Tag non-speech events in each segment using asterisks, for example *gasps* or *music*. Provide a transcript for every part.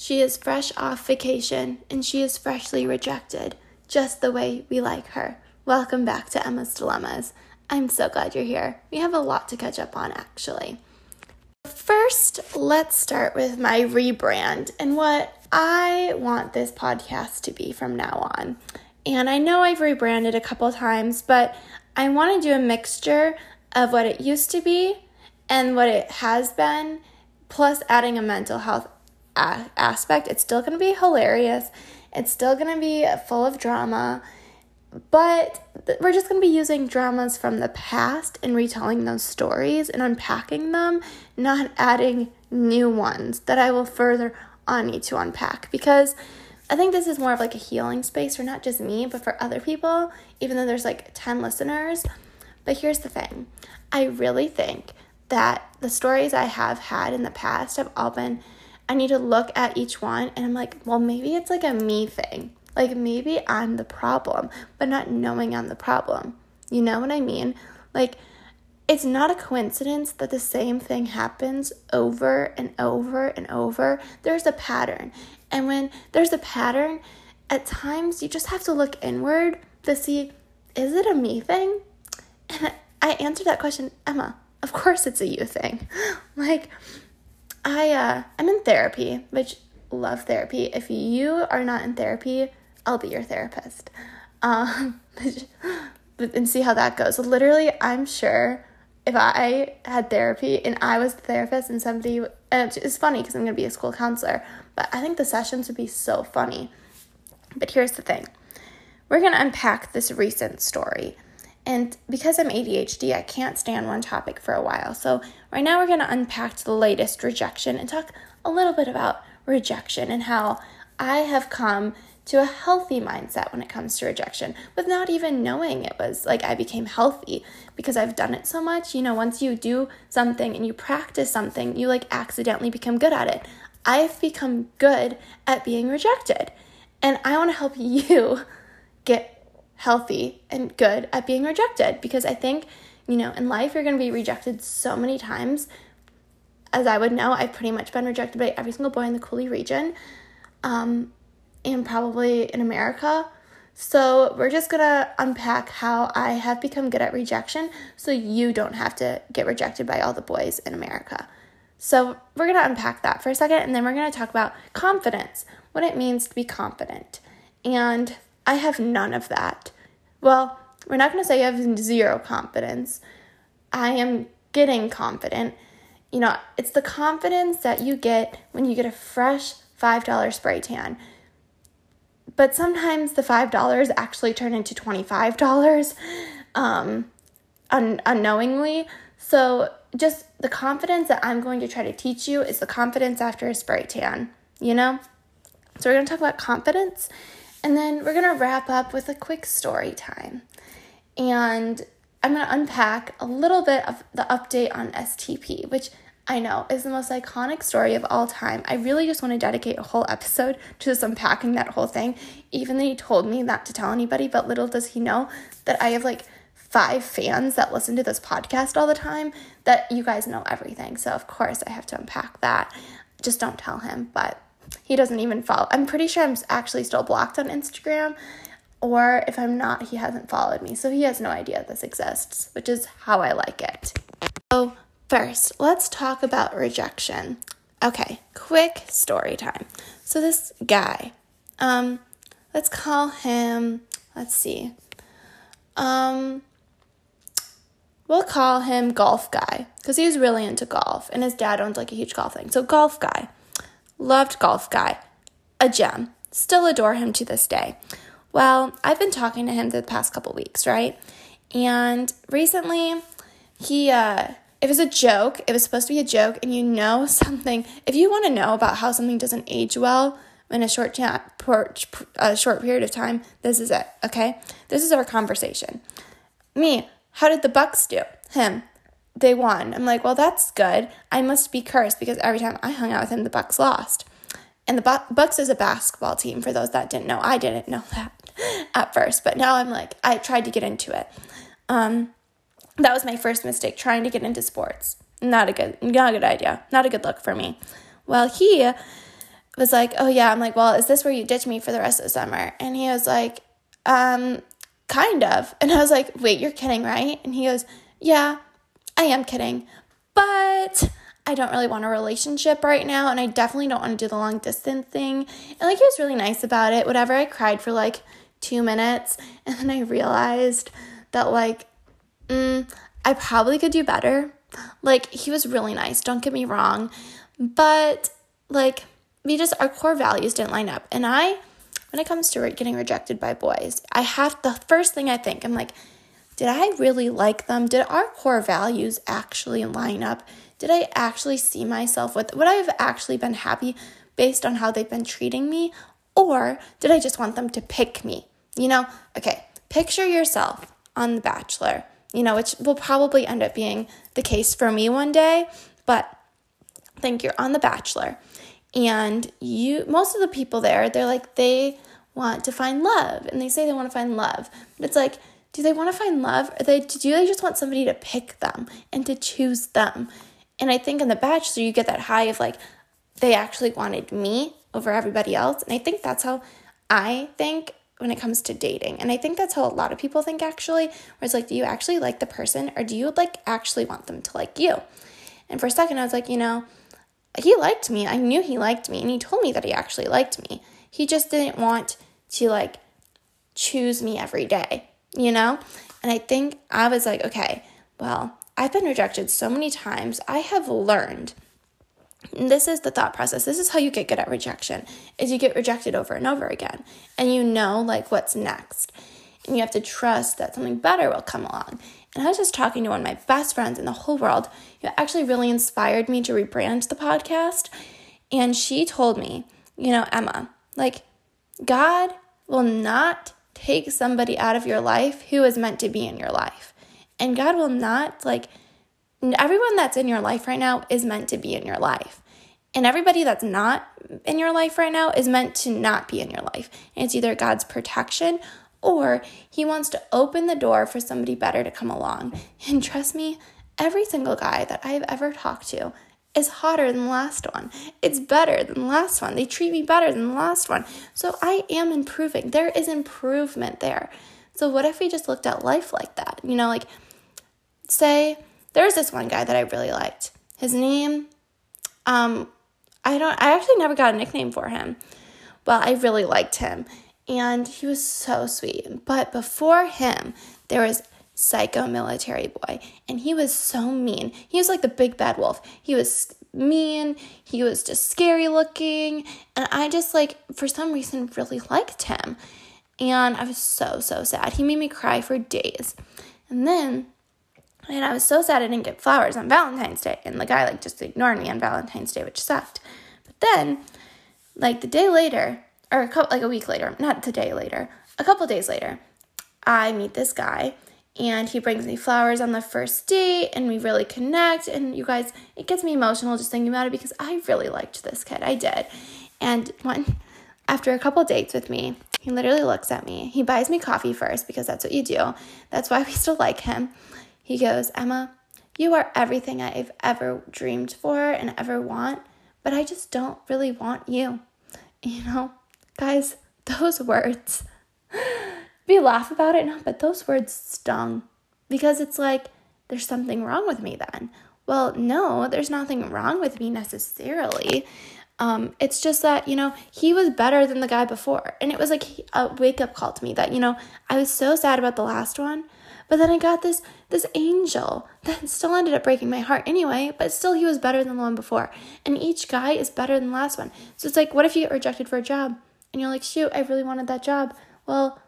She is fresh off vacation and she is freshly rejected, just the way we like her. Welcome back to Emma's Dilemmas. I'm so glad you're here. We have a lot to catch up on, actually. First, let's start with my rebrand and what I want this podcast to be from now on. And I know I've rebranded a couple times, but I want to do a mixture of what it used to be and what it has been, plus adding a mental health a- aspect. It's still going to be hilarious, it's still going to be full of drama, but th- we're just going to be using dramas from the past and retelling those stories and unpacking them, not adding new ones that I will further on need to unpack because I think this is more of like a healing space for not just me, but for other people, even though there's like 10 listeners. But here's the thing I really think that the stories I have had in the past have all been, I need to look at each one and I'm like, well, maybe it's like a me thing. Like maybe I'm the problem, but not knowing I'm the problem. You know what I mean? Like, it's not a coincidence that the same thing happens over and over and over. There's a pattern. And when there's a pattern, at times you just have to look inward to see is it a me thing? And I answered that question, Emma, of course it's a you thing. *laughs* like I uh I'm in therapy, which love therapy. If you are not in therapy, I'll be your therapist. *laughs* Um and see how that goes. Literally, I'm sure if I had therapy and I was the therapist and somebody, and it's funny because I'm going to be a school counselor, but I think the sessions would be so funny. But here's the thing we're going to unpack this recent story. And because I'm ADHD, I can't stay on one topic for a while. So, right now, we're going to unpack the latest rejection and talk a little bit about rejection and how I have come to a healthy mindset when it comes to rejection with not even knowing it was like I became healthy because I've done it so much. You know, once you do something and you practice something, you like accidentally become good at it. I've become good at being rejected. And I want to help *laughs* you get healthy and good at being rejected because I think, you know, in life you're going to be rejected so many times. As I would know, I've pretty much been rejected by every single boy in the Coulee region. Um, and probably in America. So, we're just gonna unpack how I have become good at rejection so you don't have to get rejected by all the boys in America. So, we're gonna unpack that for a second and then we're gonna talk about confidence, what it means to be confident. And I have none of that. Well, we're not gonna say you have zero confidence. I am getting confident. You know, it's the confidence that you get when you get a fresh $5 spray tan but sometimes the $5 actually turn into $25 um, un- unknowingly. So, just the confidence that I'm going to try to teach you is the confidence after a spray tan, you know? So, we're going to talk about confidence and then we're going to wrap up with a quick story time. And I'm going to unpack a little bit of the update on STP, which I know, is the most iconic story of all time. I really just want to dedicate a whole episode to just unpacking that whole thing, even though he told me not to tell anybody, but little does he know that I have like five fans that listen to this podcast all the time, that you guys know everything. So, of course, I have to unpack that. Just don't tell him, but he doesn't even follow. I'm pretty sure I'm actually still blocked on Instagram, or if I'm not, he hasn't followed me. So, he has no idea this exists, which is how I like it. So, First, let's talk about rejection. Okay, quick story time. So this guy, um, let's call him, let's see. Um, we'll call him Golf Guy because he's really into golf and his dad owns like a huge golf thing. So, Golf Guy. Loved Golf Guy. A gem. Still adore him to this day. Well, I've been talking to him the past couple weeks, right? And recently, he, uh, it was a joke. It was supposed to be a joke, and you know *laughs* something. If you want to know about how something doesn't age well in a short time, a short period of time, this is it. Okay, this is our conversation. Me, how did the Bucks do? Him, they won. I'm like, well, that's good. I must be cursed because every time I hung out with him, the Bucks lost. And the Bucks is a basketball team. For those that didn't know, I didn't know that *laughs* at first, but now I'm like, I tried to get into it. Um, that was my first mistake trying to get into sports. Not a good not a good idea. Not a good look for me. Well, he was like, oh yeah, I'm like, well, is this where you ditch me for the rest of the summer? And he was like, um, kind of. *laughs* And I was like, wait, you're kidding, right? And he goes, yeah, I am kidding, but I don't really want a relationship right now. And I definitely don't want to do the long distance thing. And like, he was really nice about it. Whatever. I cried for like two minutes. And then I realized that, like, mm, I probably could do better. Like, he was really nice, don't get me wrong. But, like, we just, our core values didn't line up. And I, when it comes to getting rejected by boys, I have the first thing I think, I'm like, did I really like them? Did our core values actually line up? Did I actually see myself with, would I have actually been happy based on how they've been treating me? Or did I just want them to pick me? You know, okay, picture yourself on The Bachelor, you know, which will probably end up being the case for me one day, but think you're on The Bachelor and you, most of the people there, they're like, they want to find love and they say they want to find love, but it's like, do they want to find love or they, do they just want somebody to pick them and to choose them? And I think in The Bachelor, you get that high of like, they actually wanted me over everybody else. And I think that's how I think when it comes to dating. And I think that's how a lot of people think actually, where it's like, do you actually like the person or do you like actually want them to like you? And for a second, I was like, you know, he liked me. I knew he liked me and he told me that he actually liked me. He just didn't want to like choose me every day, you know? And I think I was like, okay, well, I've been rejected so many times. I have learned this is the thought process. This is how you get good at rejection is you get rejected over and over again and you know like what's next. And you have to trust that something better will come along. And i was just talking to one of my best friends in the whole world who actually really inspired me to rebrand the podcast and she told me you know emma like god will not take somebody out of your life who is meant to be in your life. And god will not like everyone that's in your life right now is meant to be in your life. And everybody that's not in your life right now is meant to not be in your life. And it's either God's protection or He wants to open the door for somebody better to come along. And trust me, every single guy that I've ever talked to is hotter than the last one. It's better than the last one. They treat me better than the last one. So I am improving. There is improvement there. So what if we just looked at life like that? You know, like say there's this one guy that I really liked. His name, um, I don't, I actually never got a nickname for him. Well, I really liked him and he was so sweet. But before him, there was Psycho Military Boy, and he was so mean. He was like the big bad wolf. He was mean, he was just scary looking, and I just like, for some reason, really liked him. And I was so, so sad. He made me cry for days. And then and I was so sad I didn't get flowers on Valentine's Day. And the guy like just ignored me on Valentine's Day, which sucked. But then, like the day later, or a couple like a week later, not the day later, a couple days later, I meet this guy and he brings me flowers on the first date and we really connect and you guys it gets me emotional just thinking about it because I really liked this kid. I did. And one after a couple dates with me, he literally looks at me. He buys me coffee first because that's what you do. That's why we still like him. He goes, Emma, you are everything I've ever dreamed for and ever want, but I just don't really want you. *laughs* You know, guys, those words, *laughs* we laugh about it now, but those words stung because it's like, there's something wrong with me then. Well, no, there's nothing wrong with me necessarily. Um, it's just that, you know, he was better than the guy before. And it was like a wake up call to me that, you know, I was so sad about the last one, but then I got this this angel that still ended up breaking my heart anyway, but still he was better than the one before. And each guy is better than the last one. So it's like, what if you get rejected for a job? And you're like, shoot, I really wanted that job. Well,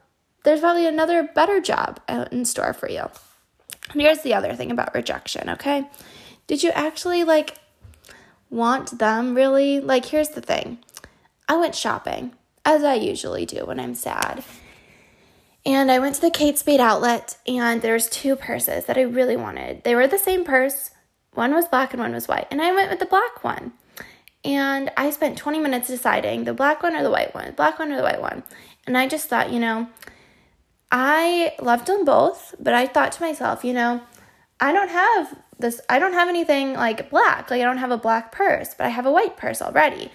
there's probably another better job out in store for you. And here's the other thing about rejection, okay? Did you actually like want them really? Like, here's the thing I went shopping, as I usually do when I'm sad. And I went to the Kate Spade outlet and there's two purses that I really wanted. They were the same purse. One was black and one was white. And I went with the black one. And I spent 20 minutes deciding the black one or the white one, black one or the white one. And I just thought, you know, I loved them both, but I thought to myself, you know, I don't have this I don't have anything like black. Like I don't have a black purse, but I have a white purse already.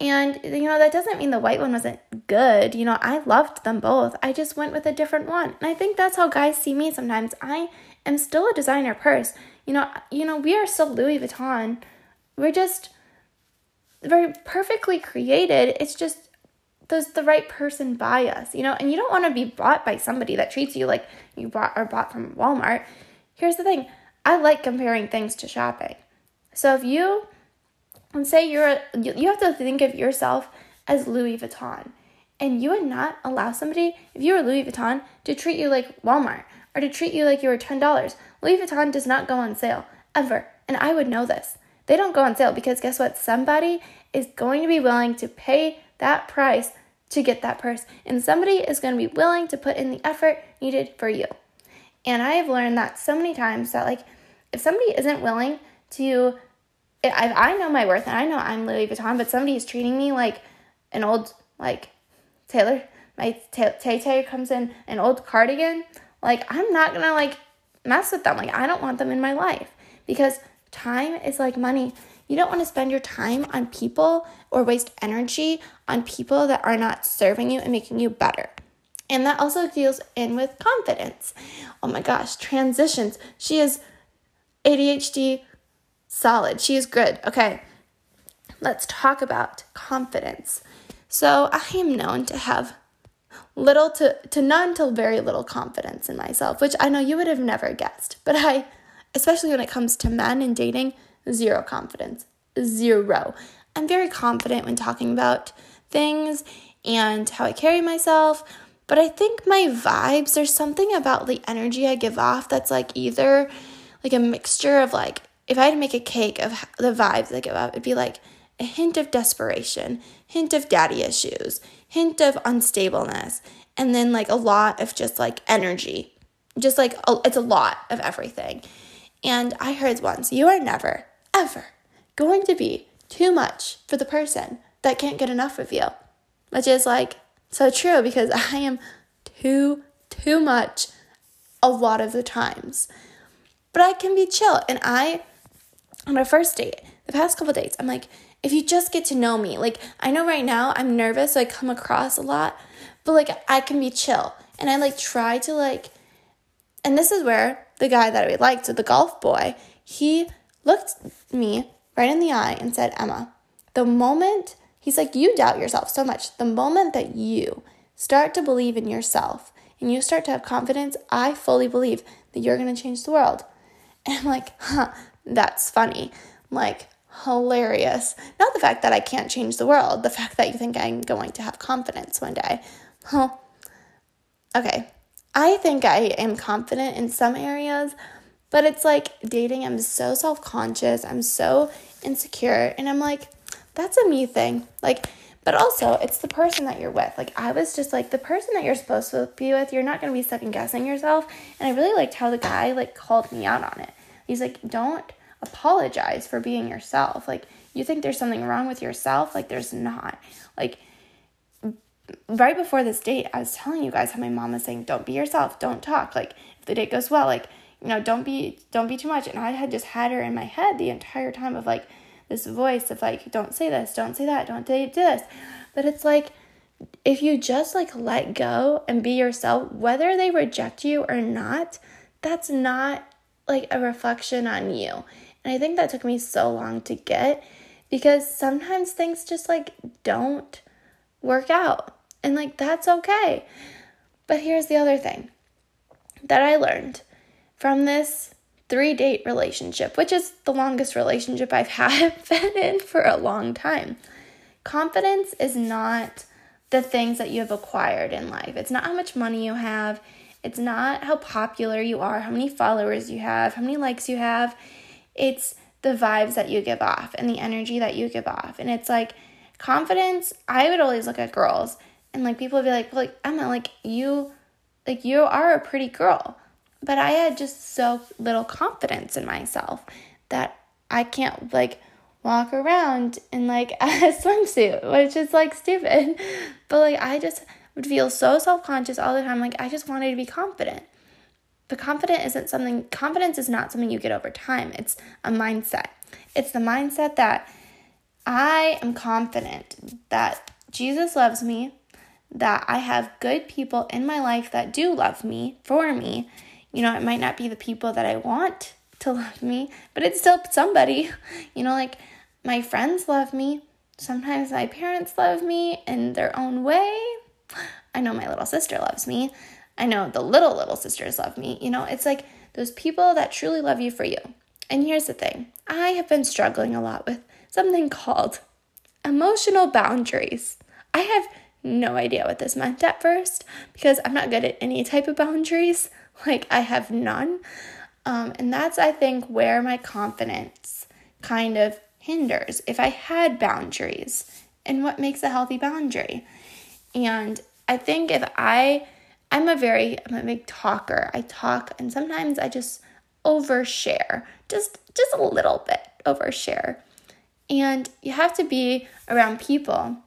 And, you know, that doesn't mean the white one wasn't good. You know, I loved them both. I just went with a different one. And I think that's how guys see me sometimes. I am still a designer purse. You know, you know, we are still Louis Vuitton. We're just very perfectly created. It's just does the right person buy us, you know? And you don't want to be bought by somebody that treats you like you bought or bought from Walmart. Here's the thing. I like comparing things to shopping. So if you and say you're you have to think of yourself as Louis Vuitton. And you would not allow somebody, if you were Louis Vuitton, to treat you like Walmart or to treat you like you were $10. Louis Vuitton does not go on sale ever. And I would know this. They don't go on sale because guess what? Somebody is going to be willing to pay that price to get that purse. And somebody is going to be willing to put in the effort needed for you. And I have learned that so many times that, like, if somebody isn't willing to I, I know my worth and I know I'm Louis Vuitton, but somebody is treating me like an old, like, Taylor, my Tay Tay comes in an old cardigan, like, I'm not gonna, like, mess with them. Like, I don't want them in my life because time is like money. You don't want to spend your time on people or waste energy on people that are not serving you and making you better. And that also deals in with confidence. Oh my gosh, transitions. She is ADHD solid. She is good. Okay, let's talk about confidence. So I am known to have little to, to none to very little confidence in myself, which I know you would have never guessed. But I, especially when it comes to men and dating, zero confidence. Zero. I'm very confident when talking about things and how I carry myself. But I think my vibes, there's something about the energy I give off that's like either like a mixture of like if I had to make a cake of the vibes I give off, it'd be like a hint of desperation, hint of daddy issues, hint of unstableness, and then like a lot of just like energy. Just like a, it's a lot of everything. And I heard once, you are never, ever going to be too much for the person that can't get enough of you. Which is like so true because *laughs* I am too, too much a lot of the times. But I can be chill. And I on our first date, the past couple dates, I'm like, if you just get to know me, like I know right now I'm nervous, so I come across a lot, but like I can be chill. And I like try to like and this is where the guy that I liked, the golf boy, he looked me right in the eye and said, Emma, the moment he's like, you doubt yourself so much. The moment that you start to believe in yourself and you start to have confidence, I fully believe that you're gonna change the world. And I'm like, huh, that's funny. Like, hilarious. Not the fact that I can't change the world, the fact that you think I'm going to have confidence one day. Well, okay. I think I am confident in some areas, but it's like dating, I'm so self conscious, I'm so insecure, and I'm like, that's a me thing. Like, but also, it's the person that you're with. Like, I was just like, the person that you're supposed to be with, you're not gonna be second guessing yourself. And I really liked how the guy, like, called me out on it. He's like, don't apologize for being yourself. Like, you think there's something wrong with yourself? Like, there's not. Like, right before this date, I was telling you guys how my mom was saying, don't be yourself, don't talk. Like, if the date goes well, like, you know, don't be don't be too much. And I had just had her in my head the entire time of like this voice of like, don't say this, don't say that, don't say this. But it's like if you just like let go and be yourself, whether they reject you or not, that's not like a reflection on you. And I think that took me so long to get because sometimes things just like don't work out. And like that's okay. But here's the other thing that I learned from this three date relationship, which is the longest relationship I've *laughs* had been in for a long time. Confidence is not the things that you have acquired in life. It's not how much money you have. It's not how popular you are, how many followers you have, how many likes you have. It's the vibes that you give off and the energy that you give off. And it's like confidence, I would always look at girls and like people would be like, well, like Emma, like you like you are a pretty girl. But I had just so little confidence in myself that I can't like walk around in like *laughs* a swimsuit, which is like stupid. *laughs* But like I just would feel so self-conscious all the time like I just wanted to be confident. But confident isn't something, confidence is not something you get over time. It's a mindset. It's the mindset that I am confident that Jesus loves me, that I have good people in my life that do love me for me. You know, it might not be the people that I want to *laughs* love me, but it's still somebody. You know, like my friends love me. Sometimes my parents love me in their own way. I know my little sister loves me. I know the little, little sisters love me. You know, it's like those people that truly love you for you. And here's the thing I have been struggling a lot with something called emotional boundaries. I have no idea what this meant at first because I'm not good at any type of boundaries. *laughs* Like, I have none. Um, and that's, I think, where my confidence kind of hinders. If I had boundaries, and what makes a healthy boundary? And I think if I, I'm a very, I'm a big talker. I talk, and sometimes I just overshare, just just a little bit overshare. And you have to be around people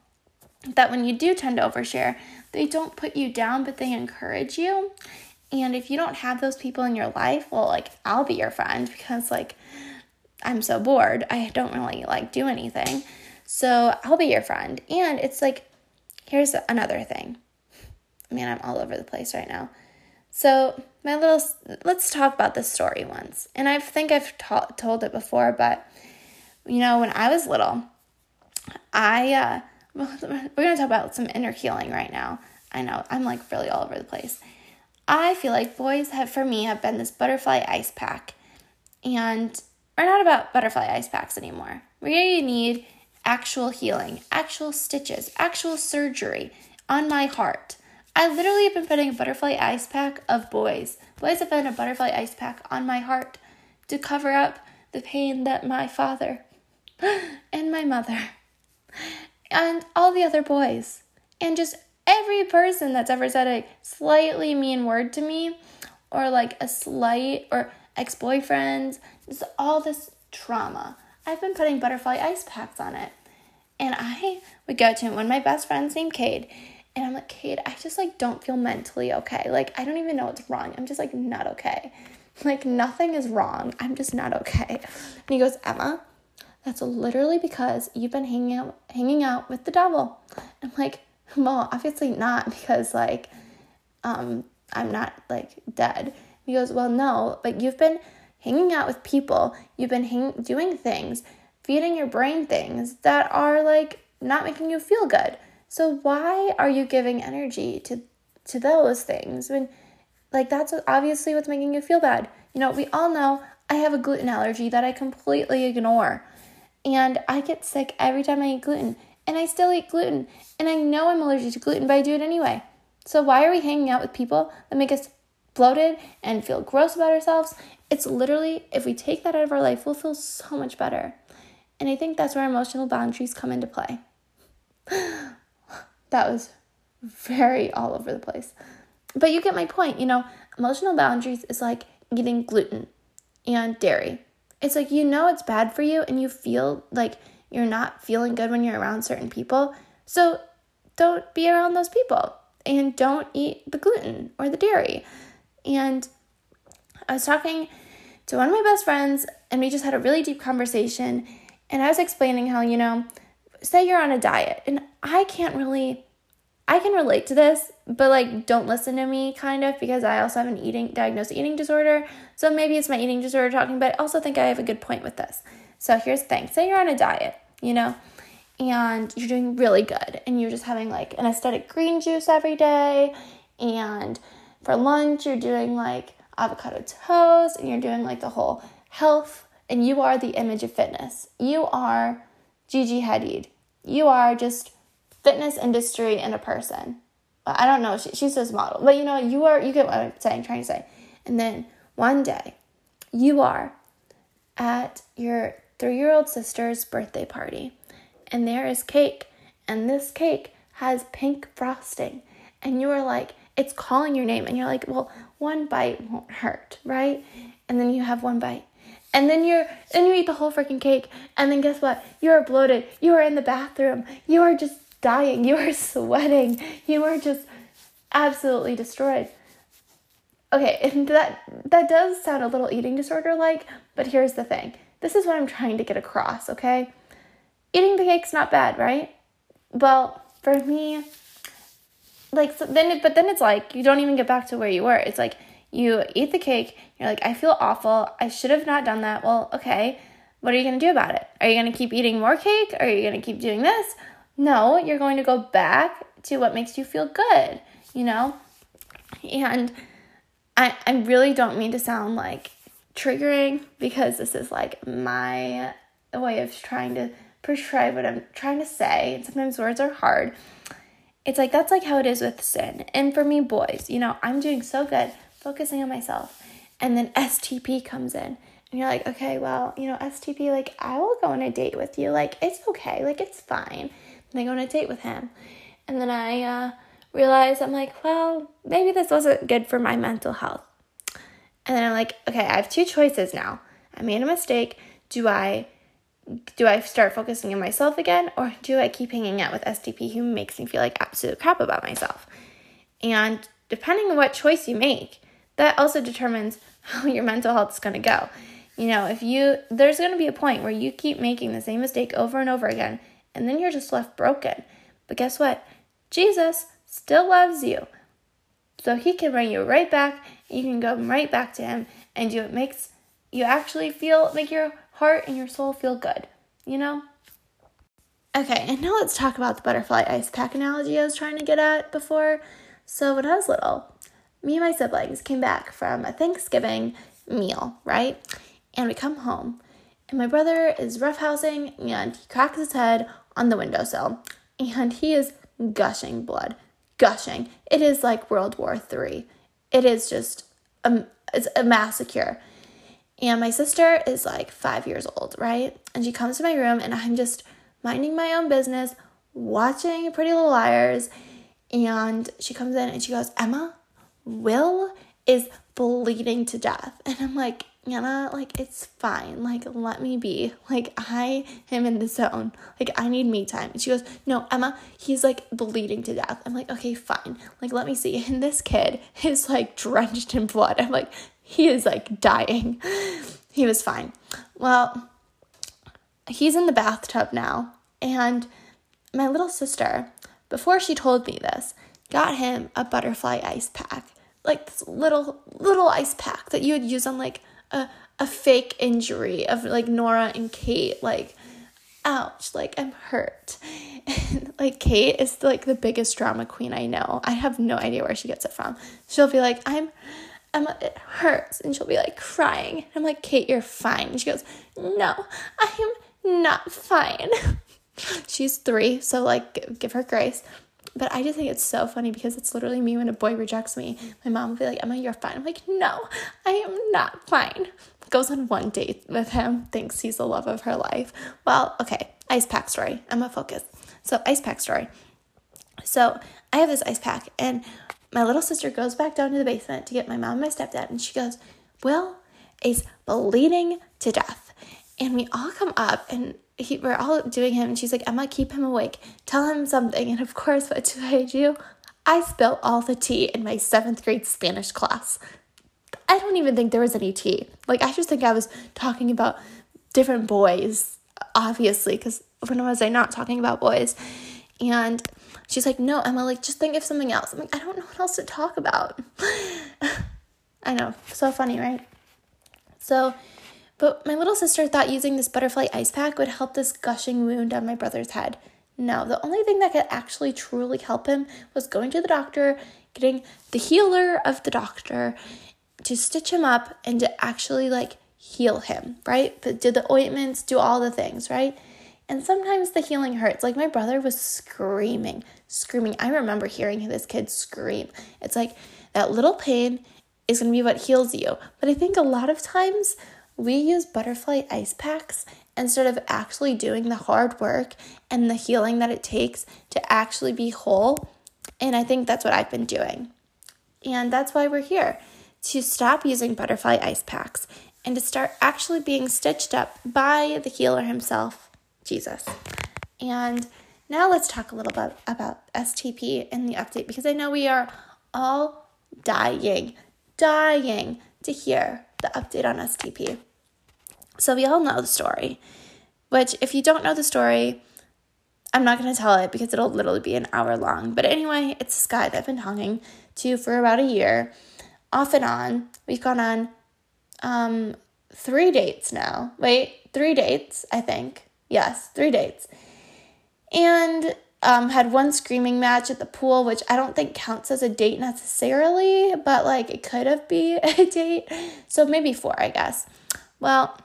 that when you do tend to overshare, they don't put you down, but they encourage you. And if you don't have those people in your life, well, like I'll be your friend because like I'm so bored. I don't really like do anything. So I'll be your friend. And it's like, here's another thing. Man, I'm all over the place right now. So, my little, let's talk about this story once. And I think I've ta- told it before, but you know, when I was little, I, uh, *laughs* we're going to talk about some inner healing right now. I know I'm like really all over the place. I feel like boys have, for me, have been this butterfly ice pack. And we're not about butterfly ice packs anymore. We need actual healing, actual stitches, actual surgery on my heart. I literally have been putting a butterfly ice pack of boys. Boys have been a butterfly ice pack on my heart to cover up the pain that my father *gasps* and my mother *gasps* and all the other boys and just every person that's ever said a slightly mean word to me or like a slight or ex-boyfriends, just all this trauma. I've been putting butterfly ice packs on it. And I would go to one of my best friends named Cade and I'm like, Cade, I just like don't feel mentally okay. Like I don't even know what's wrong. I'm just like not okay. Like nothing is wrong. I'm just not okay. And he goes, Emma, that's literally because you've been hanging out hanging out with the devil. I'm like, well, obviously not because like um I'm not like dead. He goes, well, no, but you've been hanging out with people. You've been hang- doing things, feeding your brain things that are like not making you feel good. So why are you giving energy to to those things when like that's obviously what's making you feel bad. You know, we all know I have a gluten allergy that I completely ignore. And I get sick every time I eat gluten. And I still eat gluten. And I know I'm allergic to gluten, but I do it anyway. So why are we hanging out with people that make us bloated and feel gross about ourselves? It's literally, if we take that out of our life, we'll feel so much better. And I think that's where emotional boundaries come into play. *laughs* that was very all over the place. But you get my point. You know, emotional boundaries is like eating gluten and dairy. It's like you know it's bad for you and you feel like you're not feeling good when you're around certain people. So don't be around those people and don't eat the gluten or the dairy. And I was talking to one of my best friends and we just had a really deep conversation and I was explaining how, you know, say you're on a diet and I can't really I can relate to this, but like don't listen to me kind of because I also have an eating diagnosed eating disorder. So maybe it's my eating disorder talking, but I also think I have a good point with this. So here's the thing. Say you're on a diet, you know, and you're doing really good and you're just having like an aesthetic green juice every day and for lunch you're doing like avocado toast and you're doing like the whole health and you are the image of fitness. You are Gigi Hadid. You are just fitness industry and a person. I don't know, she, she's just model. But you know, you are, you get what I'm saying, trying to say. And then one day, you are at your three year old sister's birthday party, and there is cake, and this cake has pink frosting. And you are like, it's calling your name, and you're like, well, one bite won't hurt, right? And then you have one bite. And then you're then you eat the whole freaking cake, and then guess what? You are bloated. You are in the bathroom. You are just dying. You are *laughs* sweating. You are just absolutely destroyed. Okay, and that that does sound a little eating disorder like, but here's the thing. This is what I'm trying to get across, okay? eating the cake's not bad, right? Well, for me, like so then it, but then it's like you don't even get back to where you were. It's like you eat the cake, you're like, I feel awful. I should have not done that. Well, okay. What are you going to do about it? Are you going to keep eating more cake? Are you going to keep doing this? No, you're going to go back to what makes you feel good, you know? And I, I really don't mean to sound like triggering because this is like my way of trying to portray what I'm trying to say. And sometimes words are hard. It's like that's like how it is with sin. And for me, boys, you know, I'm doing so good focusing on myself. And then STP comes in. And you're like, okay, well, you know, STP, like, I will go on a date with you. Like, it's okay. Like, it's fine. And I go on a date with him. And then I uh, realize I'm like, well, maybe this wasn't good for my mental health. And then I'm like, okay, I have two choices now. I made a mistake. Do I do I start focusing on myself again or do I keep hanging out with STP who makes me feel like absolute crap about myself? And depending on what choice you make, that also determines *laughs* how your mental health is going to go. You know, if you, there's going to be a point where you keep making the same mistake over and over again, and then you're just left broken. But guess what? Jesus still loves you. So he can bring you right back, you can go right back to him, and you, it makes you actually feel, make your heart and your soul feel good, you know? Okay, and now let's talk about the butterfly ice pack analogy I was trying to get at before. So, when I was little, me and my siblings came back from a Thanksgiving meal, right? And we come home, and my brother is roughhousing and he cracks his head on the windowsill, and he is gushing blood. Gushing. It is like World War III. It is just a, it's a massacre. And my sister is like five years old, right? And she comes to my room, and I'm just minding my own business, watching Pretty Little Liars. And she comes in and she goes, Emma, Will is bleeding to death. *laughs* And I'm like, Anna, like, it's fine. Like, let me be. Like, I am in the zone. Like, I need me time. And she goes, No, Emma, he's like bleeding to death. I'm like, Okay, fine. Like, let me see. *laughs* And this kid is like drenched in blood. I'm like, he is like dying. *laughs* He was fine. Well, he's in the bathtub now, and my little sister, before she told me this, got him a butterfly ice pack. Like this little little ice pack that you would use on like a a fake injury of like Nora and Kate like ouch, like I'm hurt. And like Kate is like the biggest drama queen I know. I have no idea where she gets it from. She'll be like, I'm Emma, it hurts. And she'll be like crying. I'm like, Kate, you're fine. And she goes, No, I am not fine. *laughs* She's three, so like, give her grace. But I just think it's so funny because it's literally me when a boy rejects me. My mom will be like, Emma, you're fine. I'm like, No, I am not fine. Goes on one date with him, thinks he's the love of her life. Well, okay, ice pack story. Emma, focus. So, ice pack story. So, I have this ice pack, and my little sister goes back down to the basement to get my mom and my stepdad, and she goes, Will is bleeding to death. And we all come up and he, we're all doing him, and she's like, Emma, keep him awake. Tell him something. And of course, what do I do? I spill all the tea in my seventh grade Spanish class. I don't even think there was any tea. Like, I just think I was talking about different boys, obviously, because when was I not talking about boys? And She's like, no, Emma, like, just think of something else. I'm like, I don't know what else to talk about. *laughs* I know, so funny, right? So, but my little sister thought using this butterfly ice pack would help this gushing wound on my brother's head. No, the only thing that could actually truly help him was going to the doctor, getting the healer of the doctor to stitch him up and to actually like heal him, right? But Do the ointments, do all the things, right? And sometimes the healing hurts. Like my brother was screaming, screaming. I remember hearing this kid scream. It's like that little pain is going to be what heals you. But I think a lot of times we use butterfly ice packs instead of actually doing the hard work and the healing that it takes to actually be whole. And I think that's what I've been doing. And that's why we're here to stop using butterfly ice packs and to start actually being stitched up by the healer himself, Jesus. And now let's talk a little bit about STP and the update because I know we are all dying, dying to hear the update on STP. So we all know the story. which, if you don't know the story, I'm not going to tell it because it'll literally be an hour long. But anyway, it's this guy that I've been talking to for about a year, off and on. We've gone on um, three dates now. Wait, three dates, I think. Yes, three dates. And um, had one screaming match at the pool, which I don't think counts as a date necessarily, but like it could have been *laughs* a date. So maybe four, I guess. Well,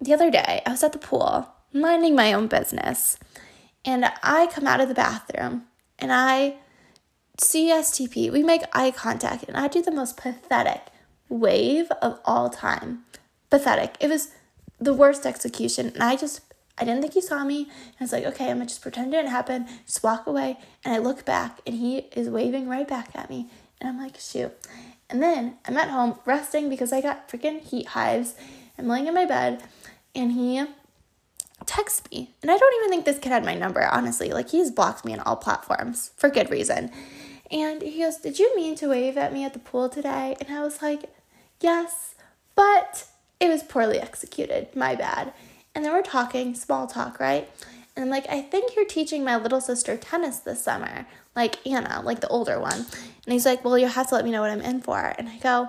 the other day I was at the pool minding my own business, and I come out of the bathroom and I see STP. We make eye contact, and I do the most pathetic wave of all time. Pathetic. It was the worst execution, and I just I didn't think he saw me. I was like, okay, I'm gonna just pretend it didn't happen, just walk away. And I look back and he is waving right back at me. And I'm like, shoot. And then I'm at home resting because I got freaking heat hives. I'm laying in my bed and he texts me. And I don't even think this kid had my number, honestly. Like he's blocked me on all platforms for good reason. And he goes, Did you mean to wave at me at the pool today? And I was like, Yes, but it was poorly executed. My bad. And then we're talking, small talk, right? And I'm like, I think you're teaching my little sister tennis this summer, like Anna, like the older one. And he's like, Well, you have to let me know what I'm in for. And I go,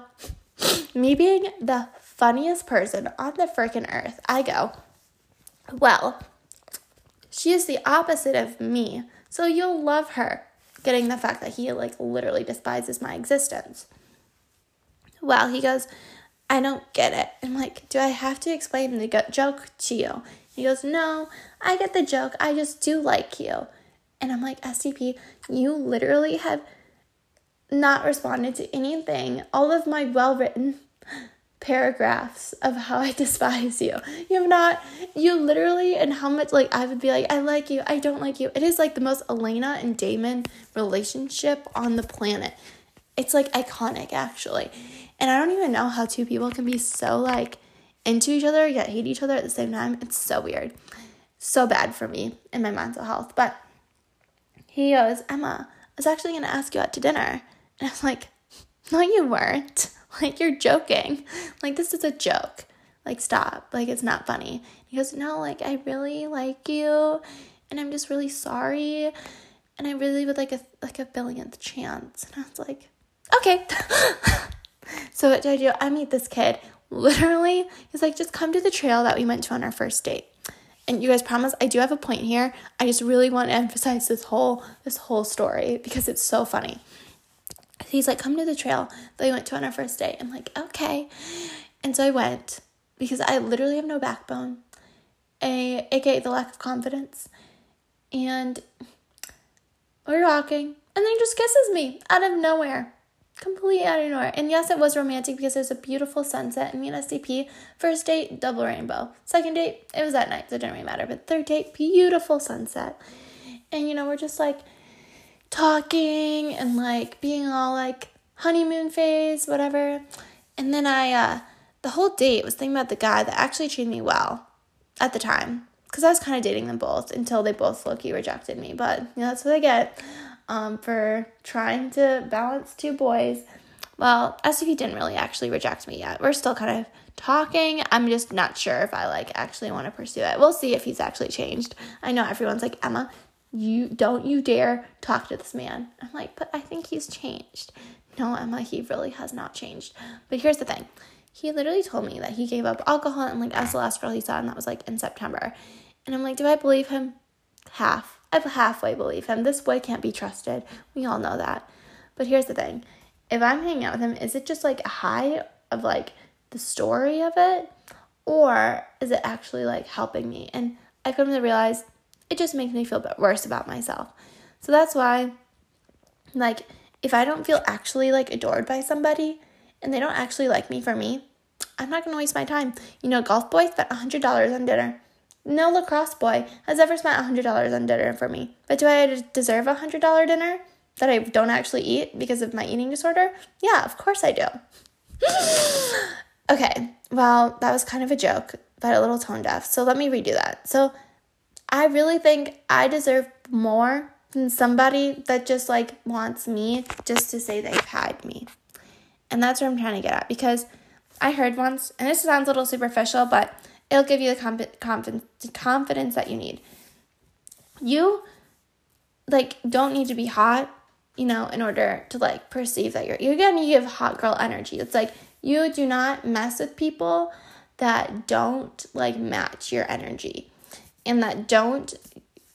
Me being the funniest person on the freaking earth, I go, Well, she is the opposite of me. So you'll love her, getting the fact that he like literally despises my existence. Well, he goes, I don't get it. I'm like, do I have to explain the joke to you? He goes, no, I get the joke. I just do like you. And I'm like, STP, you literally have not responded to anything. All of my well written paragraphs of how I *laughs* despise you. You have not, you literally, and how much, like, I would be like, I like you, I don't like you. It is like the most Elena and Damon relationship on the planet. It's like iconic, actually. And I don't even know how two people can be so like into each other yet hate each other at the same time. It's so weird. So bad for me and my mental health. But he goes, Emma, I was actually to ask you out to dinner. And I'm like, no, you weren't. *laughs* Like, you're joking. Like, this is a joke. Like, stop. Like, it's not funny. He goes, no, like, I really like you. And I'm just really sorry. And I really would like a like a billionth chance. And I was like, okay. *laughs* *laughs* So what did I do? I meet this kid. Literally, he's like, just come to the trail that we went to on our first date. And you guys promise I do have a point here. I just really want to *laughs* emphasize this whole this whole story because it's so funny. He's like, come to the trail that we went to on our first date. I'm like, okay. And so I went because I literally have no backbone, a aka the lack of confidence. And we're walking, and then he just kisses me out of nowhere completely out of nowhere. And yes, it was romantic because there's a beautiful sunset in me and STP. First date, double rainbow. Second date, it was at night, so it didn't really matter. But third date, beautiful sunset. And you know, we're just like talking and like being all like honeymoon phase, whatever. And then I, uh, the whole date was thinking about the guy that actually treated me well at the time. Because I was kind of dating them both until they both low rejected me. But, you know, that's what I get um, for trying to balance two boys. Well, STP didn't really actually reject me yet. We're still kind of talking. I'm just not sure if I like actually want to pursue it. We'll see if he's actually changed. I know everyone's like, Emma, you don't you dare talk to this man. I'm like, but I think he's changed. No, Emma, he really has not changed. But here's the thing. He literally told me that he gave up alcohol and like as the last girl he saw, and that was like in September. And I'm like, do I believe him? Half. I halfway believe him. This boy can't be trusted. We all know that. But here's the thing if I'm hanging out with him, is it just like a high of like the story of it? Or is it actually like helping me? And I've come to realize it just makes me feel bit worse about myself. So that's why, like, if I don't feel actually like adored by somebody and they don't actually like me for me, I'm not gonna waste my time. You know, golf boy spent $100 on dinner. No lacrosse boy has ever spent $100 on dinner for me. But do I deserve a $100 dinner that I don't actually eat because of my eating disorder? Yeah, of course I do. *gasps* okay, well, that was kind of a joke, but a little tone deaf. So let me redo that. So I really think I deserve more than somebody that just like wants me just to say they've had me. And that's what I'm trying to get at because I heard once, and this sounds a little superficial, but It'll give you the comp- confidence confidence that you need. You like don't need to be hot, you know, in order to like perceive that you're you're gonna give hot girl energy. It's like you do not mess with people that don't like match your energy and that don't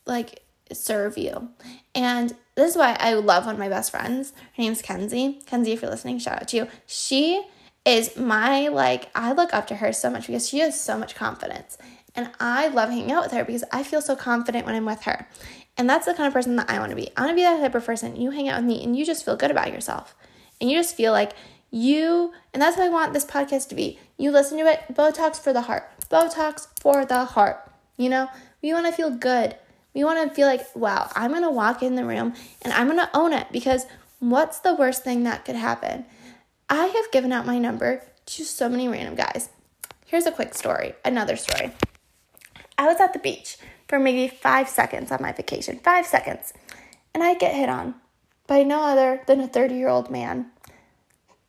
like serve you. And this is why I love one of my best friends. Her name's Kenzie. Kenzie, if you're listening, shout out to you. She is my like I look up to her so much because she has so much confidence. And I love hanging out with her because I feel so confident when I'm with her. And that's the kind of person that I want to be. I want to be that type of person. You hang out with me and you just feel good about yourself. And you just feel like you, and that's what I want this podcast to be. You listen to it, Botox for the heart. Botox for the heart. You know, we want to feel good. We want to feel like, wow, I'm going to walk in the room and I'm going to own it because what's the worst thing that could happen? I have given out my number to so many random guys. Here's a quick story, another story. I was at the beach for maybe five seconds on my vacation, five seconds, and I get hit on by no other than a 30 year old man.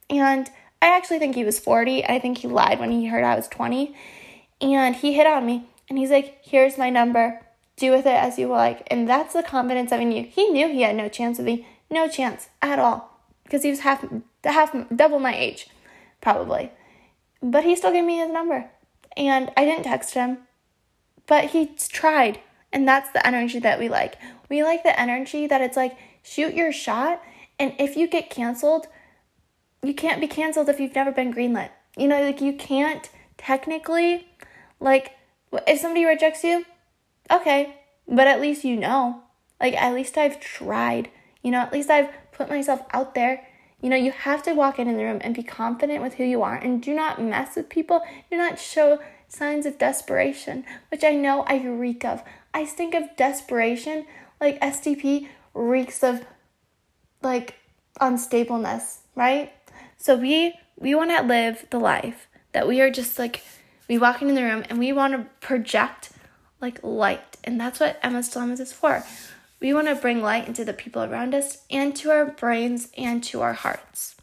And I actually think he was 40. I think he lied when he heard I was 20. And he hit on me and he's like, Here's my number. Do with it as you like. And that's the confidence I mean, he knew he had no chance with me. No chance at all. Because he was half half double my age, probably. But he still gave me his number. And I didn't text him. But he tried. And that's the energy that we like. We like the energy that it's like, shoot your shot. And if you get canceled, you can't be canceled if you've never been greenlit. You know, like you can't technically, like, if somebody rejects you, okay, but at least you know. Like, at least I've tried. You know, at least I've put myself out there. You know, you have to walk in, in the room and be confident with who you are and do not mess with people. Do not show signs of desperation, which I know I reek of. I think of desperation like STP reeks of like unstableness, right? So we we want to live the life that we are just like we walk into the room and we want to project like light. And that's what Emma's Dilemmas is for. We want to bring light into the people around us and to our brains and to our hearts.